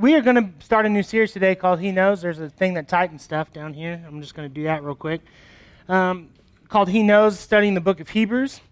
we are going to start a new series today called He Knows. There's a thing that tightens stuff down here. I'm just going to do that real quick. Um, called He Knows, studying the book of Hebrews.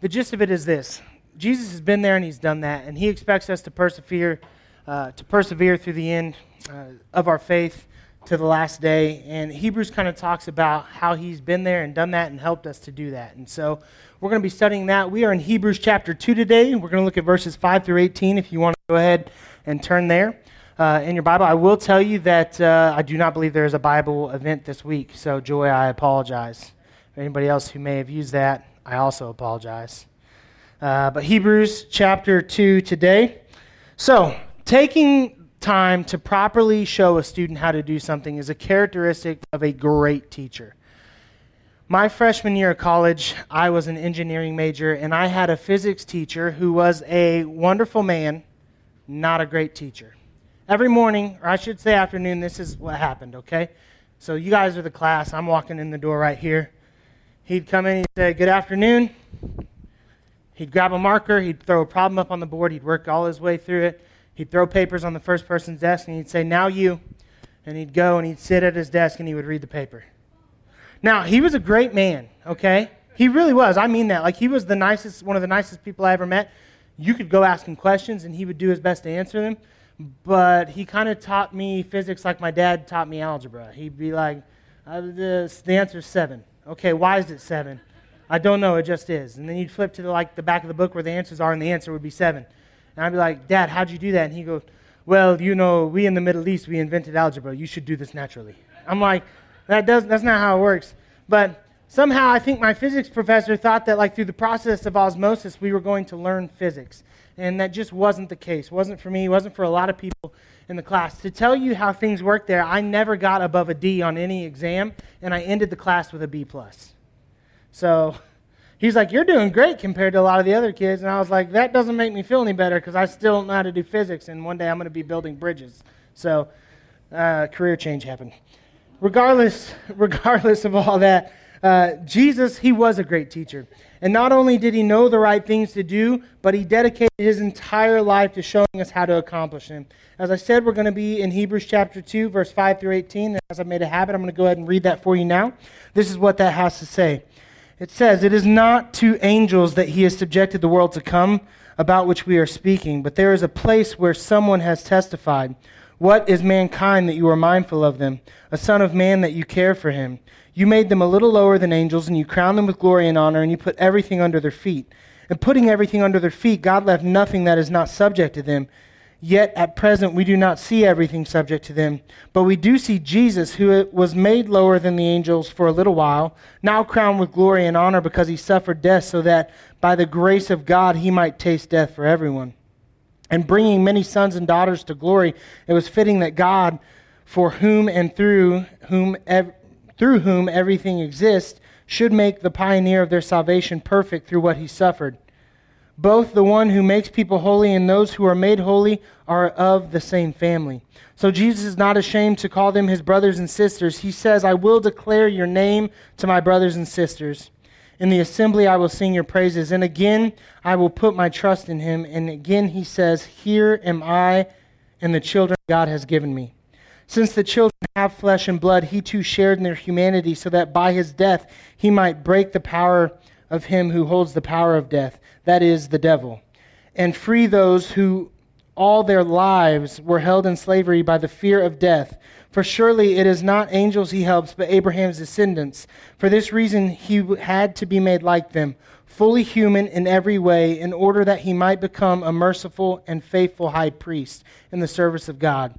The gist of it is this Jesus has been there and he's done that, and he expects us to persevere, uh, to persevere through the end uh, of our faith to the last day. And Hebrews kind of talks about how he's been there and done that and helped us to do that. And so we're going to be studying that. We are in Hebrews chapter 2 today. We're going to look at verses 5 through 18 if you want to go ahead and turn there uh, in your Bible. I will tell you that uh, I do not believe there is a Bible event this week. So, Joy, I apologize. Anybody else who may have used that, I also apologize. Uh, but Hebrews chapter 2 today. So, taking time to properly show a student how to do something is a characteristic of a great teacher. My freshman year of college, I was an engineering major, and I had a physics teacher who was a wonderful man, not a great teacher. Every morning, or I should say afternoon, this is what happened, okay? So you guys are the class. I'm walking in the door right here. He'd come in, he'd say, Good afternoon. He'd grab a marker, he'd throw a problem up on the board, he'd work all his way through it. He'd throw papers on the first person's desk, and he'd say, Now you. And he'd go and he'd sit at his desk and he would read the paper. Now, he was a great man, okay? He really was. I mean that. Like, he was the nicest, one of the nicest people I ever met. You could go ask him questions, and he would do his best to answer them but he kind of taught me physics like my dad taught me algebra. He'd be like, uh, the, the answer's seven. Okay, why is it seven? I don't know, it just is. And then you'd flip to the, like the back of the book where the answers are, and the answer would be seven. And I'd be like, Dad, how'd you do that? And he goes, Well, you know, we in the Middle East, we invented algebra. You should do this naturally. I'm like, that does, that's not how it works. But somehow I think my physics professor thought that, like, through the process of osmosis, we were going to learn physics and that just wasn't the case. wasn't for me, wasn't for a lot of people in the class. To tell you how things worked there, I never got above a D on any exam, and I ended the class with a B plus. So he's like, "You're doing great compared to a lot of the other kids," and I was like, "That doesn't make me feel any better because I still don't know how to do physics, and one day I'm going to be building bridges." So uh, career change happened. Regardless, regardless of all that, uh, Jesus, he was a great teacher. And not only did he know the right things to do, but he dedicated his entire life to showing us how to accomplish them. As I said, we're going to be in Hebrews chapter 2, verse 5 through 18. And as I made a habit, I'm going to go ahead and read that for you now. This is what that has to say. It says, It is not to angels that he has subjected the world to come, about which we are speaking, but there is a place where someone has testified. What is mankind that you are mindful of them? A son of man that you care for him? You made them a little lower than angels, and you crowned them with glory and honor, and you put everything under their feet. And putting everything under their feet, God left nothing that is not subject to them. Yet at present we do not see everything subject to them. But we do see Jesus, who was made lower than the angels for a little while, now crowned with glory and honor because he suffered death, so that by the grace of God he might taste death for everyone. And bringing many sons and daughters to glory, it was fitting that God, for whom and through whom ev- through whom everything exists, should make the pioneer of their salvation perfect through what he suffered. Both the one who makes people holy and those who are made holy are of the same family. So Jesus is not ashamed to call them his brothers and sisters. He says, I will declare your name to my brothers and sisters. In the assembly I will sing your praises. And again I will put my trust in him. And again he says, Here am I and the children God has given me. Since the children have flesh and blood, he too shared in their humanity, so that by his death he might break the power of him who holds the power of death, that is, the devil, and free those who all their lives were held in slavery by the fear of death. For surely it is not angels he helps, but Abraham's descendants. For this reason he had to be made like them, fully human in every way, in order that he might become a merciful and faithful high priest in the service of God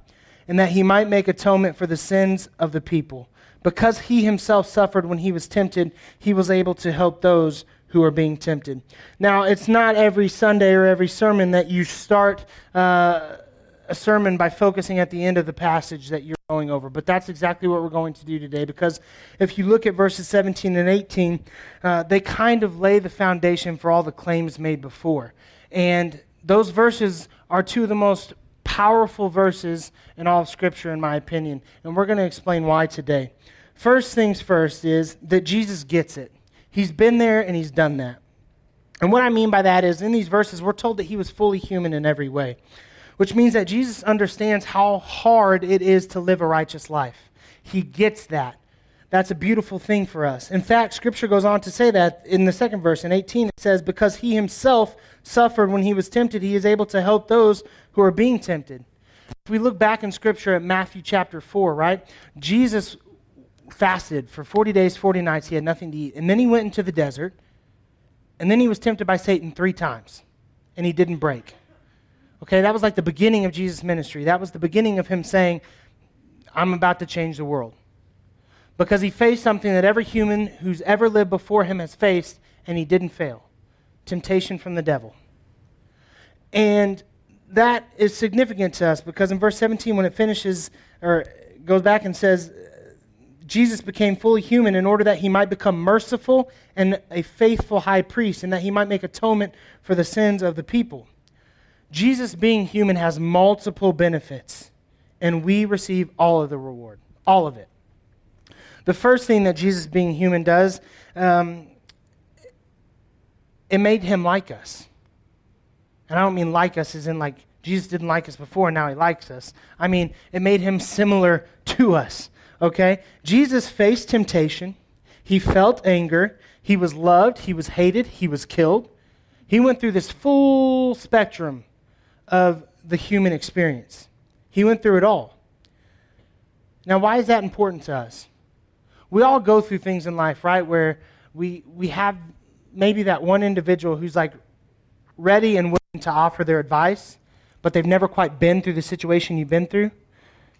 and that he might make atonement for the sins of the people. Because he himself suffered when he was tempted, he was able to help those who are being tempted. Now, it's not every Sunday or every sermon that you start uh, a sermon by focusing at the end of the passage that you're going over, but that's exactly what we're going to do today because if you look at verses 17 and 18, uh, they kind of lay the foundation for all the claims made before. And those verses are two of the most powerful verses in all of Scripture, in my opinion. And we're going to explain why today. First things first is that Jesus gets it. He's been there and he's done that. And what I mean by that is in these verses, we're told that he was fully human in every way. which means that Jesus understands how hard it is to live a righteous life. He gets that. That's a beautiful thing for us. In fact, Scripture goes on to say that in the second verse, in 18, it says, Because he himself suffered when he was tempted, he is able to help those who are being tempted. If we look back in Scripture at Matthew chapter 4, right? Jesus fasted for 40 days, 40 nights. He had nothing to eat. And then he went into the desert. And then he was tempted by Satan three times. And he didn't break. Okay, that was like the beginning of Jesus' ministry. That was the beginning of him saying, I'm about to change the world. Because he faced something that every human who's ever lived before him has faced, and he didn't fail temptation from the devil. And that is significant to us because in verse 17, when it finishes, or goes back and says, Jesus became fully human in order that he might become merciful and a faithful high priest, and that he might make atonement for the sins of the people. Jesus being human has multiple benefits, and we receive all of the reward, all of it. The first thing that Jesus being human does, um, it made him like us. And I don't mean like us as in like Jesus didn't like us before, now he likes us. I mean, it made him similar to us, okay? Jesus faced temptation, he felt anger, he was loved, he was hated, he was killed. He went through this full spectrum of the human experience. He went through it all. Now, why is that important to us? We all go through things in life, right, where we, we have maybe that one individual who's like ready and willing to offer their advice, but they've never quite been through the situation you've been through.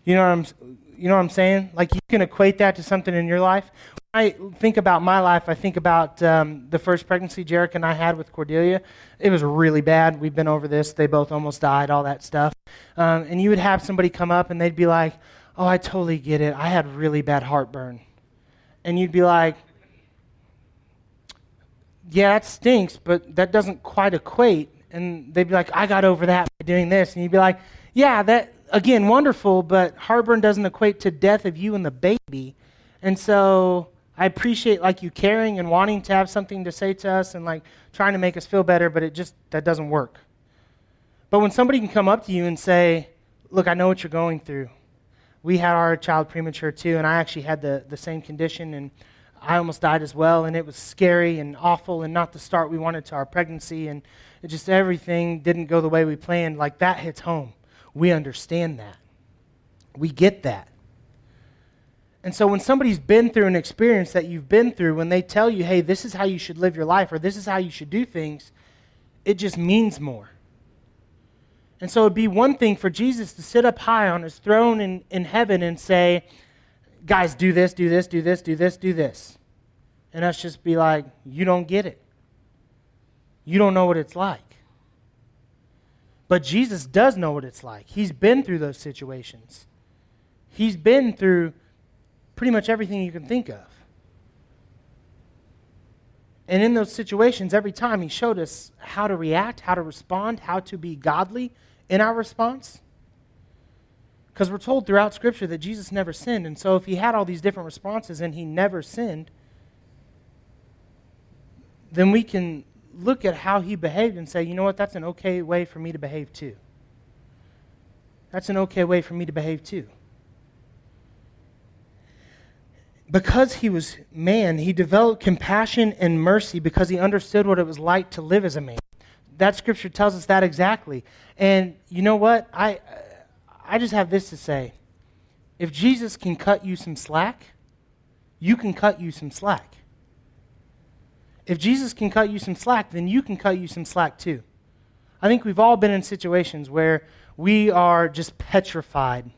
You know what I'm, you know what I'm saying? Like you can equate that to something in your life. When I think about my life, I think about um, the first pregnancy Jarek and I had with Cordelia. It was really bad. We've been over this. They both almost died, all that stuff. Um, and you would have somebody come up and they'd be like, "Oh, I totally get it. I had really bad heartburn," and you'd be like, yeah, it stinks, but that doesn't quite equate. And they'd be like, I got over that by doing this. And you'd be like, yeah, that, again, wonderful, but heartburn doesn't equate to death of you and the baby. And so I appreciate like you caring and wanting to have something to say to us and like trying to make us feel better, but it just, that doesn't work. But when somebody can come up to you and say, look, I know what you're going through. We had our child premature too, and I actually had the, the same condition, and I almost died as well, and it was scary and awful, and not the start we wanted to our pregnancy, and just everything didn't go the way we planned. Like that hits home. We understand that. We get that. And so when somebody's been through an experience that you've been through, when they tell you, hey, this is how you should live your life, or this is how you should do things, it just means more. And so it'd be one thing for Jesus to sit up high on his throne in, in heaven and say, guys, do this, do this, do this, do this, do this. And us just be like, you don't get it. You don't know what it's like. But Jesus does know what it's like. He's been through those situations. He's been through pretty much everything you can think of. And in those situations, every time he showed us how to react, how to respond, how to be godly in our response. Because we're told throughout Scripture that Jesus never sinned. And so if he had all these different responses and he never sinned, then we can look at how he behaved and say, you know what, that's an okay way for me to behave too. That's an okay way for me to behave too. Because he was man, he developed compassion and mercy because he understood what it was like to live as a man. That scripture tells us that exactly. And you know what? I I just have this to say. If Jesus can cut you some slack, you can cut you some slack. If Jesus can cut you some slack, then you can cut you some slack too. I think we've all been in situations where we are just petrified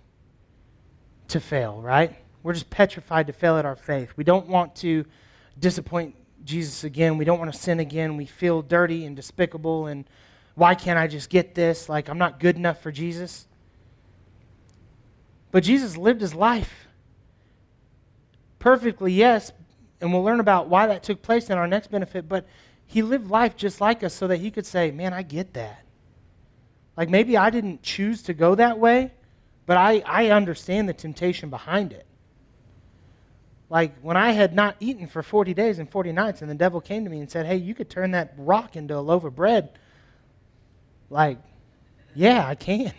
to fail, right? We're just petrified to fail at our faith. We don't want to disappoint Jesus again. We don't want to sin again. We feel dirty and despicable and why can't I just get this? Like, I'm not good enough for Jesus. But Jesus lived his life perfectly, yes, and we'll learn about why that took place in our next benefit, but he lived life just like us so that he could say, Man, I get that. Like maybe I didn't choose to go that way, but I, I understand the temptation behind it. Like when I had not eaten for 40 days and 40 nights, and the devil came to me and said, Hey, you could turn that rock into a loaf of bread. Like, yeah, I can.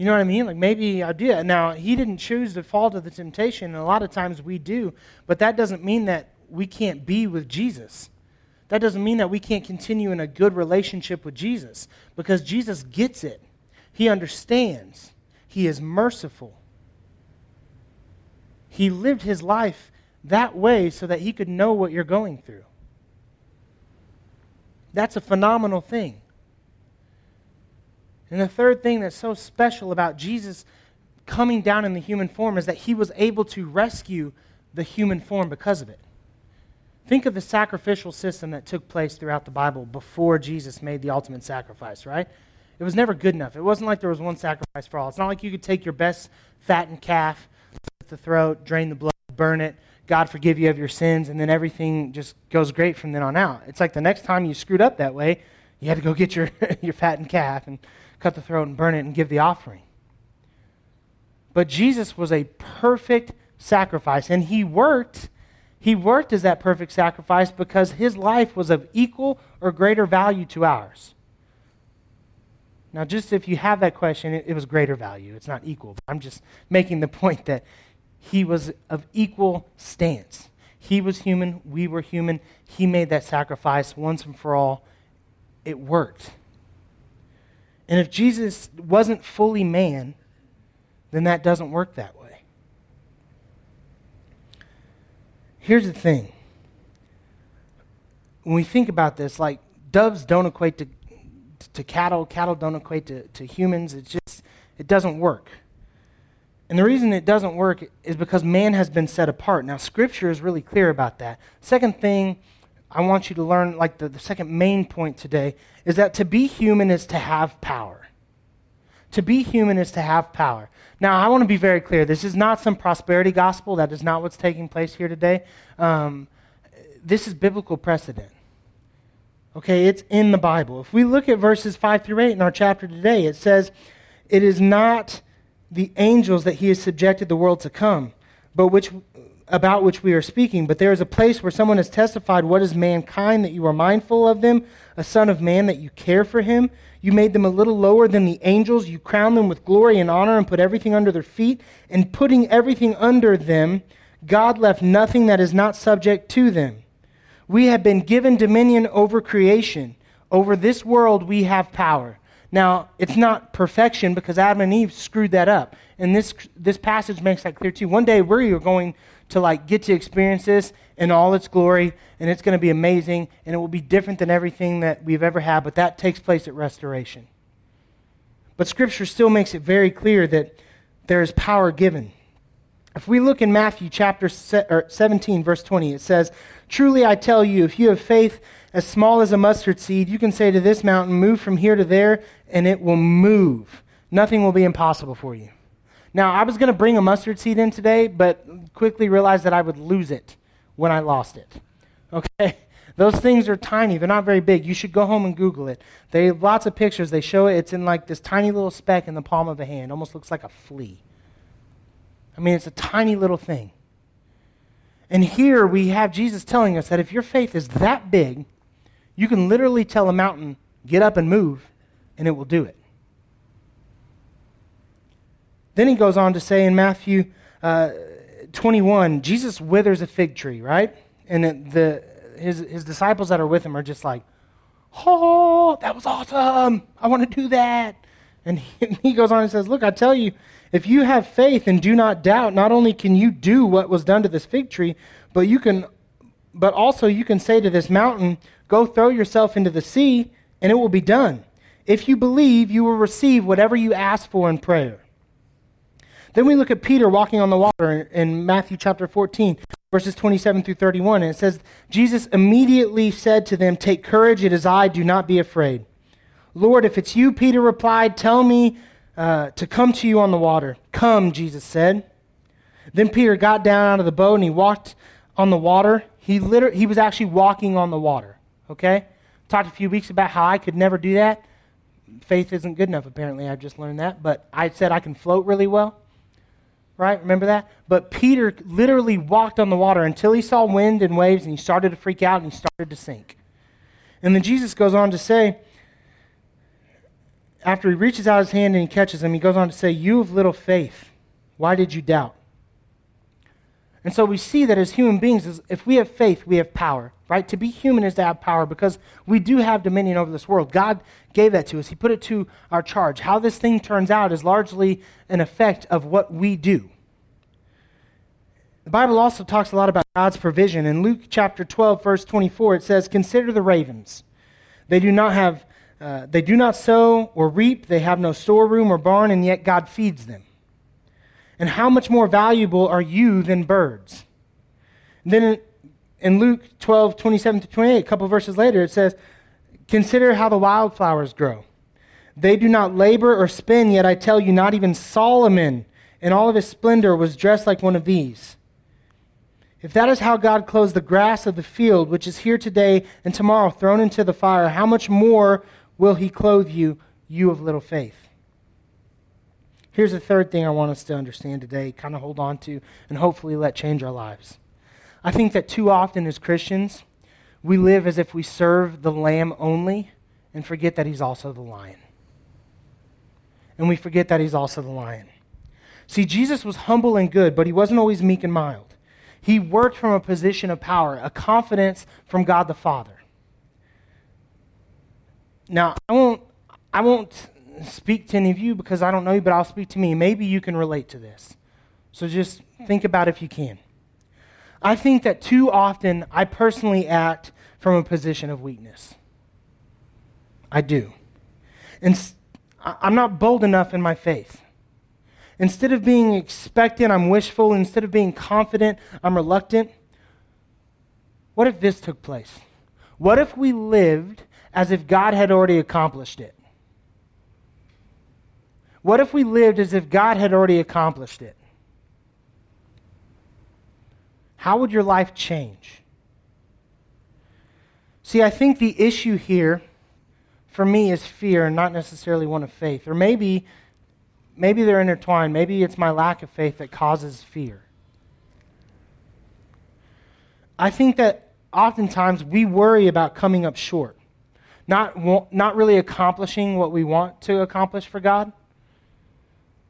You know what I mean? Like maybe I do. Now, he didn't choose to fall to the temptation, and a lot of times we do, but that doesn't mean that we can't be with Jesus. That doesn't mean that we can't continue in a good relationship with Jesus because Jesus gets it. He understands. He is merciful. He lived his life that way so that he could know what you're going through. That's a phenomenal thing. And the third thing that's so special about Jesus coming down in the human form is that he was able to rescue the human form because of it. Think of the sacrificial system that took place throughout the Bible before Jesus made the ultimate sacrifice, right? It was never good enough. It wasn't like there was one sacrifice for all. It's not like you could take your best fattened calf, slit the throat, drain the blood, burn it, God forgive you of your sins, and then everything just goes great from then on out. It's like the next time you screwed up that way, you had to go get your, your fattened calf and cut the throat and burn it and give the offering. But Jesus was a perfect sacrifice, and he worked. He worked as that perfect sacrifice because his life was of equal or greater value to ours. Now, just if you have that question, it, it was greater value. It's not equal. I'm just making the point that he was of equal stance. He was human, we were human. He made that sacrifice once and for all. It worked. And if Jesus wasn't fully man, then that doesn't work that way. Here's the thing. When we think about this, like doves don't equate to, to cattle, cattle don't equate to, to humans. It just it doesn't work. And the reason it doesn't work is because man has been set apart. Now, Scripture is really clear about that. Second thing I want you to learn, like the, the second main point today, is that to be human is to have power. To be human is to have power. Now, I want to be very clear. This is not some prosperity gospel. That is not what's taking place here today. Um, this is biblical precedent. Okay, it's in the Bible. If we look at verses 5 through 8 in our chapter today, it says, It is not the angels that he has subjected the world to come, but which about which we are speaking, but there is a place where someone has testified, What is mankind that you are mindful of them? A son of man that you care for him? You made them a little lower than the angels. You crowned them with glory and honor and put everything under their feet. And putting everything under them, God left nothing that is not subject to them. We have been given dominion over creation. Over this world, we have power. Now, it's not perfection because Adam and Eve screwed that up. And this, this passage makes that clear too. One day, we're going to like get to experience this in all its glory, and it's going to be amazing, and it will be different than everything that we've ever had, but that takes place at restoration. But Scripture still makes it very clear that there is power given. If we look in Matthew chapter 17, verse 20, it says, Truly I tell you, if you have faith as small as a mustard seed, you can say to this mountain, Move from here to there, and it will move. Nothing will be impossible for you. Now, I was going to bring a mustard seed in today, but quickly realized that I would lose it when I lost it. Okay? Those things are tiny. They're not very big. You should go home and Google it. They have lots of pictures. They show it. It's in like this tiny little speck in the palm of a hand. Almost looks like a flea. I mean, it's a tiny little thing. And here we have Jesus telling us that if your faith is that big, you can literally tell a mountain, get up and move, and it will do it. Then he goes on to say in Matthew uh, 21, Jesus withers a fig tree, right? And the, his, his disciples that are with him are just like, oh, that was awesome. I want to do that. And he, he goes on and says, Look, I tell you, if you have faith and do not doubt, not only can you do what was done to this fig tree, but you can but also you can say to this mountain, Go throw yourself into the sea, and it will be done. If you believe, you will receive whatever you ask for in prayer. Then we look at Peter walking on the water in Matthew chapter 14, verses 27 through 31. And it says, Jesus immediately said to them, Take courage, it is I, do not be afraid. Lord, if it's you, Peter replied, Tell me uh, to come to you on the water. Come, Jesus said. Then Peter got down out of the boat and he walked on the water. He, literally, he was actually walking on the water. Okay? Talked a few weeks about how I could never do that. Faith isn't good enough, apparently. I've just learned that. But I said I can float really well right? Remember that? But Peter literally walked on the water until he saw wind and waves and he started to freak out and he started to sink. And then Jesus goes on to say, after he reaches out his hand and he catches him, he goes on to say, You have little faith, why did you doubt? And so we see that as human beings, if we have faith, we have power, right? To be human is to have power because we do have dominion over this world. God gave that to us, He put it to our charge. How this thing turns out is largely an effect of what we do. The Bible also talks a lot about God's provision. In Luke chapter 12, verse 24, it says, Consider the ravens. They do not have. Uh, they do not sow or reap, they have no storeroom or barn, and yet God feeds them. And how much more valuable are you than birds? And then in, Luke 12, 27 to 28, a couple verses later, it says, Consider how the wildflowers grow. They do not labor or spin, yet I tell you, not even Solomon in all of his splendor was dressed like one of these. If that is how God clothes the grass of the field, which is here today and tomorrow thrown into the fire, how much more will he clothe you, you of little faith? Here's the third thing I want us to understand today, kind of hold on to, and hopefully let change our lives. I think that too often as Christians, we live as if we serve the lamb only and forget that he's also the lion. And we forget that he's also the lion. See, Jesus was humble and good, but he wasn't always meek and mild. He worked from a position of power, a confidence from God the Father. Now, I won't, I won't speak to any of you because I don't know you, but I'll speak to me. Maybe you can relate to this. So just think about if you can. I think that too often I personally act from a position of weakness. I do. And I'm not bold enough in my faith. Instead of being expectant, I'm wishful. Instead of being confident, I'm reluctant. What if this took place? What if we lived as if God had already accomplished it? What if we lived as if God had already accomplished it? How would your life change? See, I think the issue here for me is fear and not necessarily one of faith. Or maybe maybe they're intertwined. Maybe it's my lack of faith that causes fear. I think that oftentimes we worry about coming up short, not, not really accomplishing what we want to accomplish for God.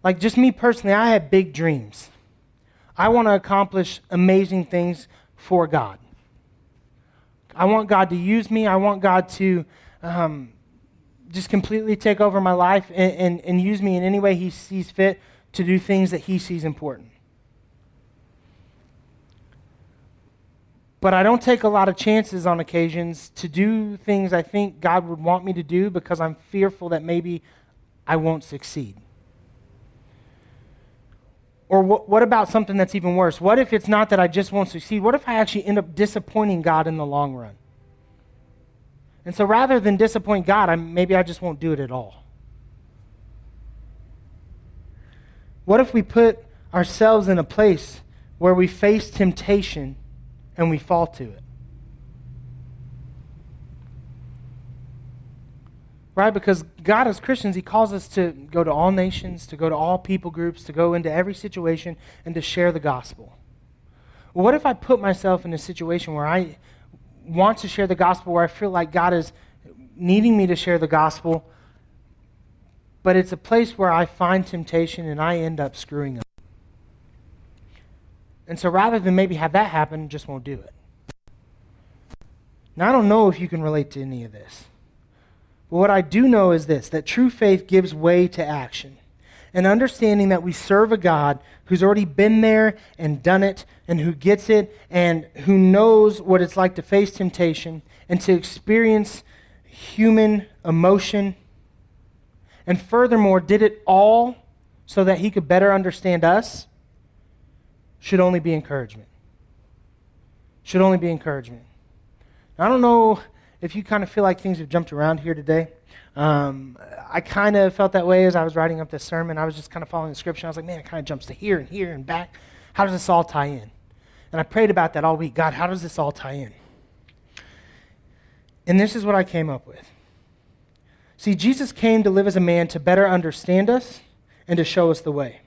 Like, just me personally, I have big dreams. I want to accomplish amazing things for God. I want God to use me. I want God to um, just completely take over my life and, and, and use me in any way He sees fit to do things that He sees important. But I don't take a lot of chances on occasions to do things I think God would want me to do because I'm fearful that maybe I won't succeed. Or what, what about something that's even worse? What if it's not that I just won't succeed? What if I actually end up disappointing God in the long run? And so rather than disappoint God, I, maybe I just won't do it at all. What if we put ourselves in a place where we face temptation and we fall to it? Right? Because God, as Christians, He calls us to go to all nations, to go to all people groups, to go into every situation, and to share the gospel. What if I put myself in a situation where I want to share the gospel, where I feel like God is needing me to share the gospel, but it's a place where I find temptation and I end up screwing up? And so rather than maybe have that happen, just won't do it. Now, I don't know if you can relate to any of this. But what I do know is this that true faith gives way to action. And understanding that we serve a God who's already been there and done it, and who gets it, and who knows what it's like to face temptation and to experience human emotion. And furthermore, did it all so that he could better understand us, should only be encouragement. Should only be encouragement. I don't know if you kind of feel like things have jumped around here today, um, I kind of felt that way as I was writing up this sermon. I was just kind of following the scripture. I was like, man, it kind of jumps to here and here and back. How does this all tie in? And I prayed about that all week. God, how does this all tie in? And this is what I came up with. See, Jesus came to live as a man to better understand us and to show us the way.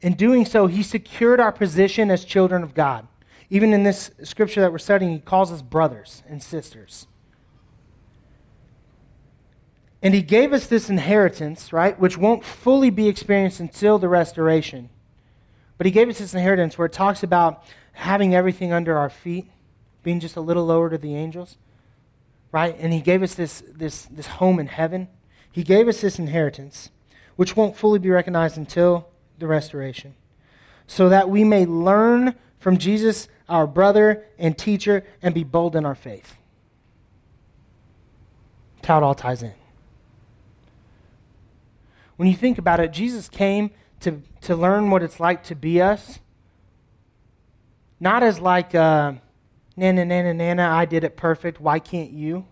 In doing so, he secured our position as children of God. Even in this scripture that we're studying, he calls us brothers and sisters. And he gave us this inheritance, right, which won't fully be experienced until the restoration. But he gave us this inheritance where it talks about having everything under our feet, being just a little lower to the angels, right? And he gave us this, this, this home in heaven. He gave us this inheritance, which won't fully be recognized until the restoration, so that we may learn from Jesus, our brother and teacher, and be bold in our faith. That's how it all ties in. When you think about it, Jesus came to, to learn what it's like to be us. Not as like, uh, nana, nana, nana, I did it perfect, why can't you?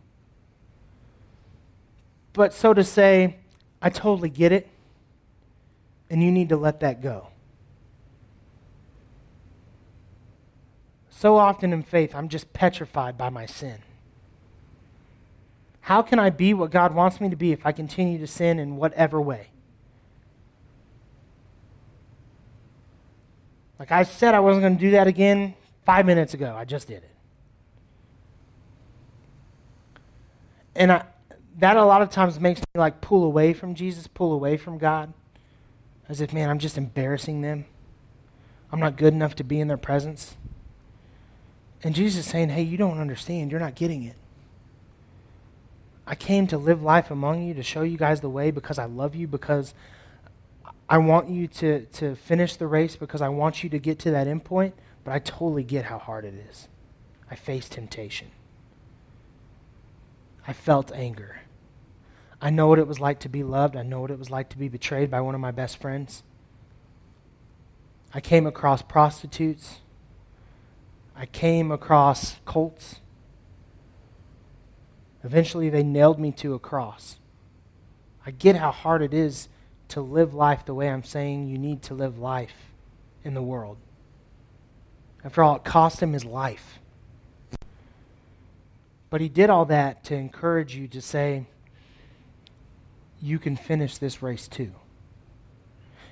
But so to say, I totally get it, and you need to let that go. So often in faith, I'm just petrified by my sin. How can I be what God wants me to be if I continue to sin in whatever way? Like I said, I wasn't going to do that again five minutes ago. I just did it. And I, that a lot of times makes me like pull away from Jesus, pull away from God. As if, man, I'm just embarrassing them. I'm not good enough to be in their presence. And Jesus is saying, hey, you don't understand. You're not getting it. I came to live life among you, to show you guys the way because I love you, because I want you to, to finish the race because I want you to get to that end point, but I totally get how hard it is. I faced temptation. I felt anger. I know what it was like to be loved. I know what it was like to be betrayed by one of my best friends. I came across prostitutes. I came across cults. Eventually, they nailed me to a cross. I get how hard it is to live life the way I'm saying you need to live life in the world. After all, it cost him his life. But he did all that to encourage you to say, you can finish this race too.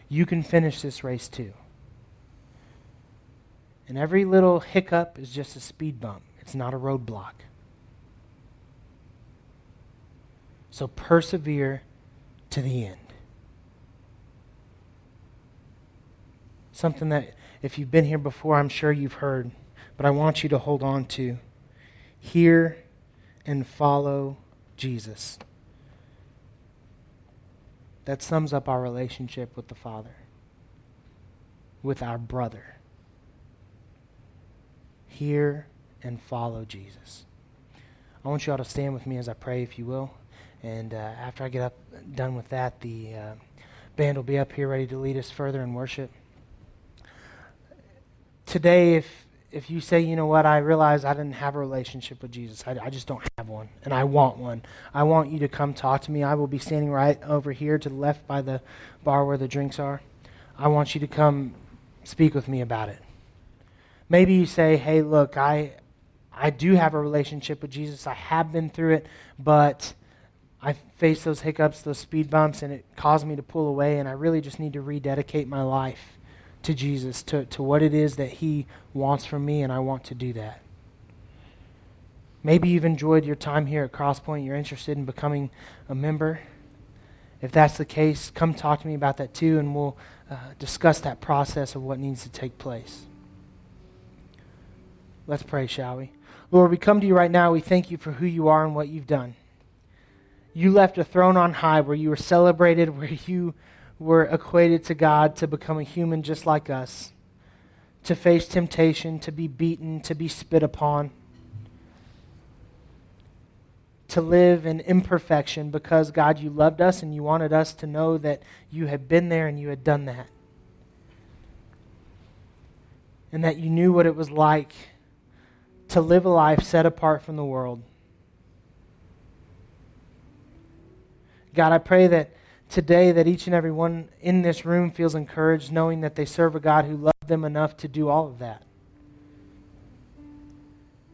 You can finish this race too. And every little hiccup is just a speed bump, it's not a roadblock. So persevere to the end. something that if you've been here before, I'm sure you've heard, but I want you to hold on to. Hear and follow Jesus. That sums up our relationship with the Father, with our brother. Hear and follow Jesus. I want you all to stand with me as I pray, if you will. And uh, after I get up done with that, the uh, band will be up here ready to lead us further in worship today, if if you say, you know what, I realize I didn't have a relationship with Jesus, I, I, just don't have one, and I want one. I want you to come talk to me. I will be standing right over here to the left by the bar where the drinks are. I want you to come speak with me about it. Maybe you say, hey, look, I, I do have a relationship with Jesus. I have been through it, but I faced those hiccups, those speed bumps, and it caused me to pull away, and I really just need to rededicate my life to Jesus, to, to what it is that He wants from me, and I want to do that. Maybe you've enjoyed your time here at Crosspoint. You're interested in becoming a member. If that's the case, come talk to me about that too, and we'll uh, discuss that process of what needs to take place. Let's pray, shall we? Lord, we come to you right now. We thank you for who you are and what you've done. You left a throne on high where you were celebrated, where you were equated to God to become a human just like us, to face temptation, to be beaten, to be spit upon, to live in imperfection because, God, you loved us and you wanted us to know that you had been there and you had done that. And that you knew what it was like to live a life set apart from the world. God, I pray that today that each and every one in this room feels encouraged knowing that they serve a God who loved them enough to do all of that.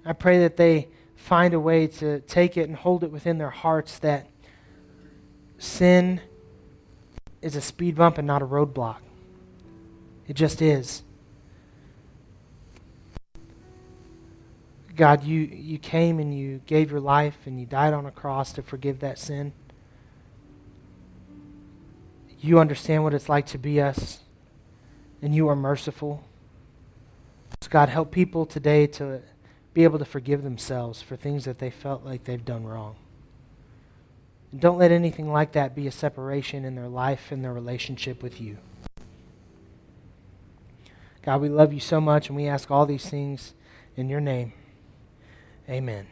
I pray that they find a way to take it and hold it within their hearts that sin is a speed bump and not a roadblock. It just is. God, you, you came and you gave your life and you died on a cross to forgive that sin. You understand what it's like to be us, and you are merciful. So God, help people today to be able to forgive themselves for things that they felt like they've done wrong. And don't let anything like that be a separation in their life and their relationship with you. God, we love you so much, and we ask all these things in your name. Amen.